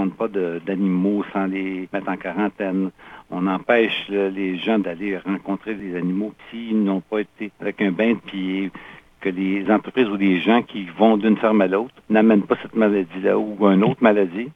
rentre pas d'animaux sans les mettre en quarantaine. On empêche les gens d'aller rencontrer des animaux s'ils n'ont pas été avec un bain de pied que les entreprises ou les gens qui vont d'une ferme à l'autre n'amènent pas cette maladie-là ou une autre maladie.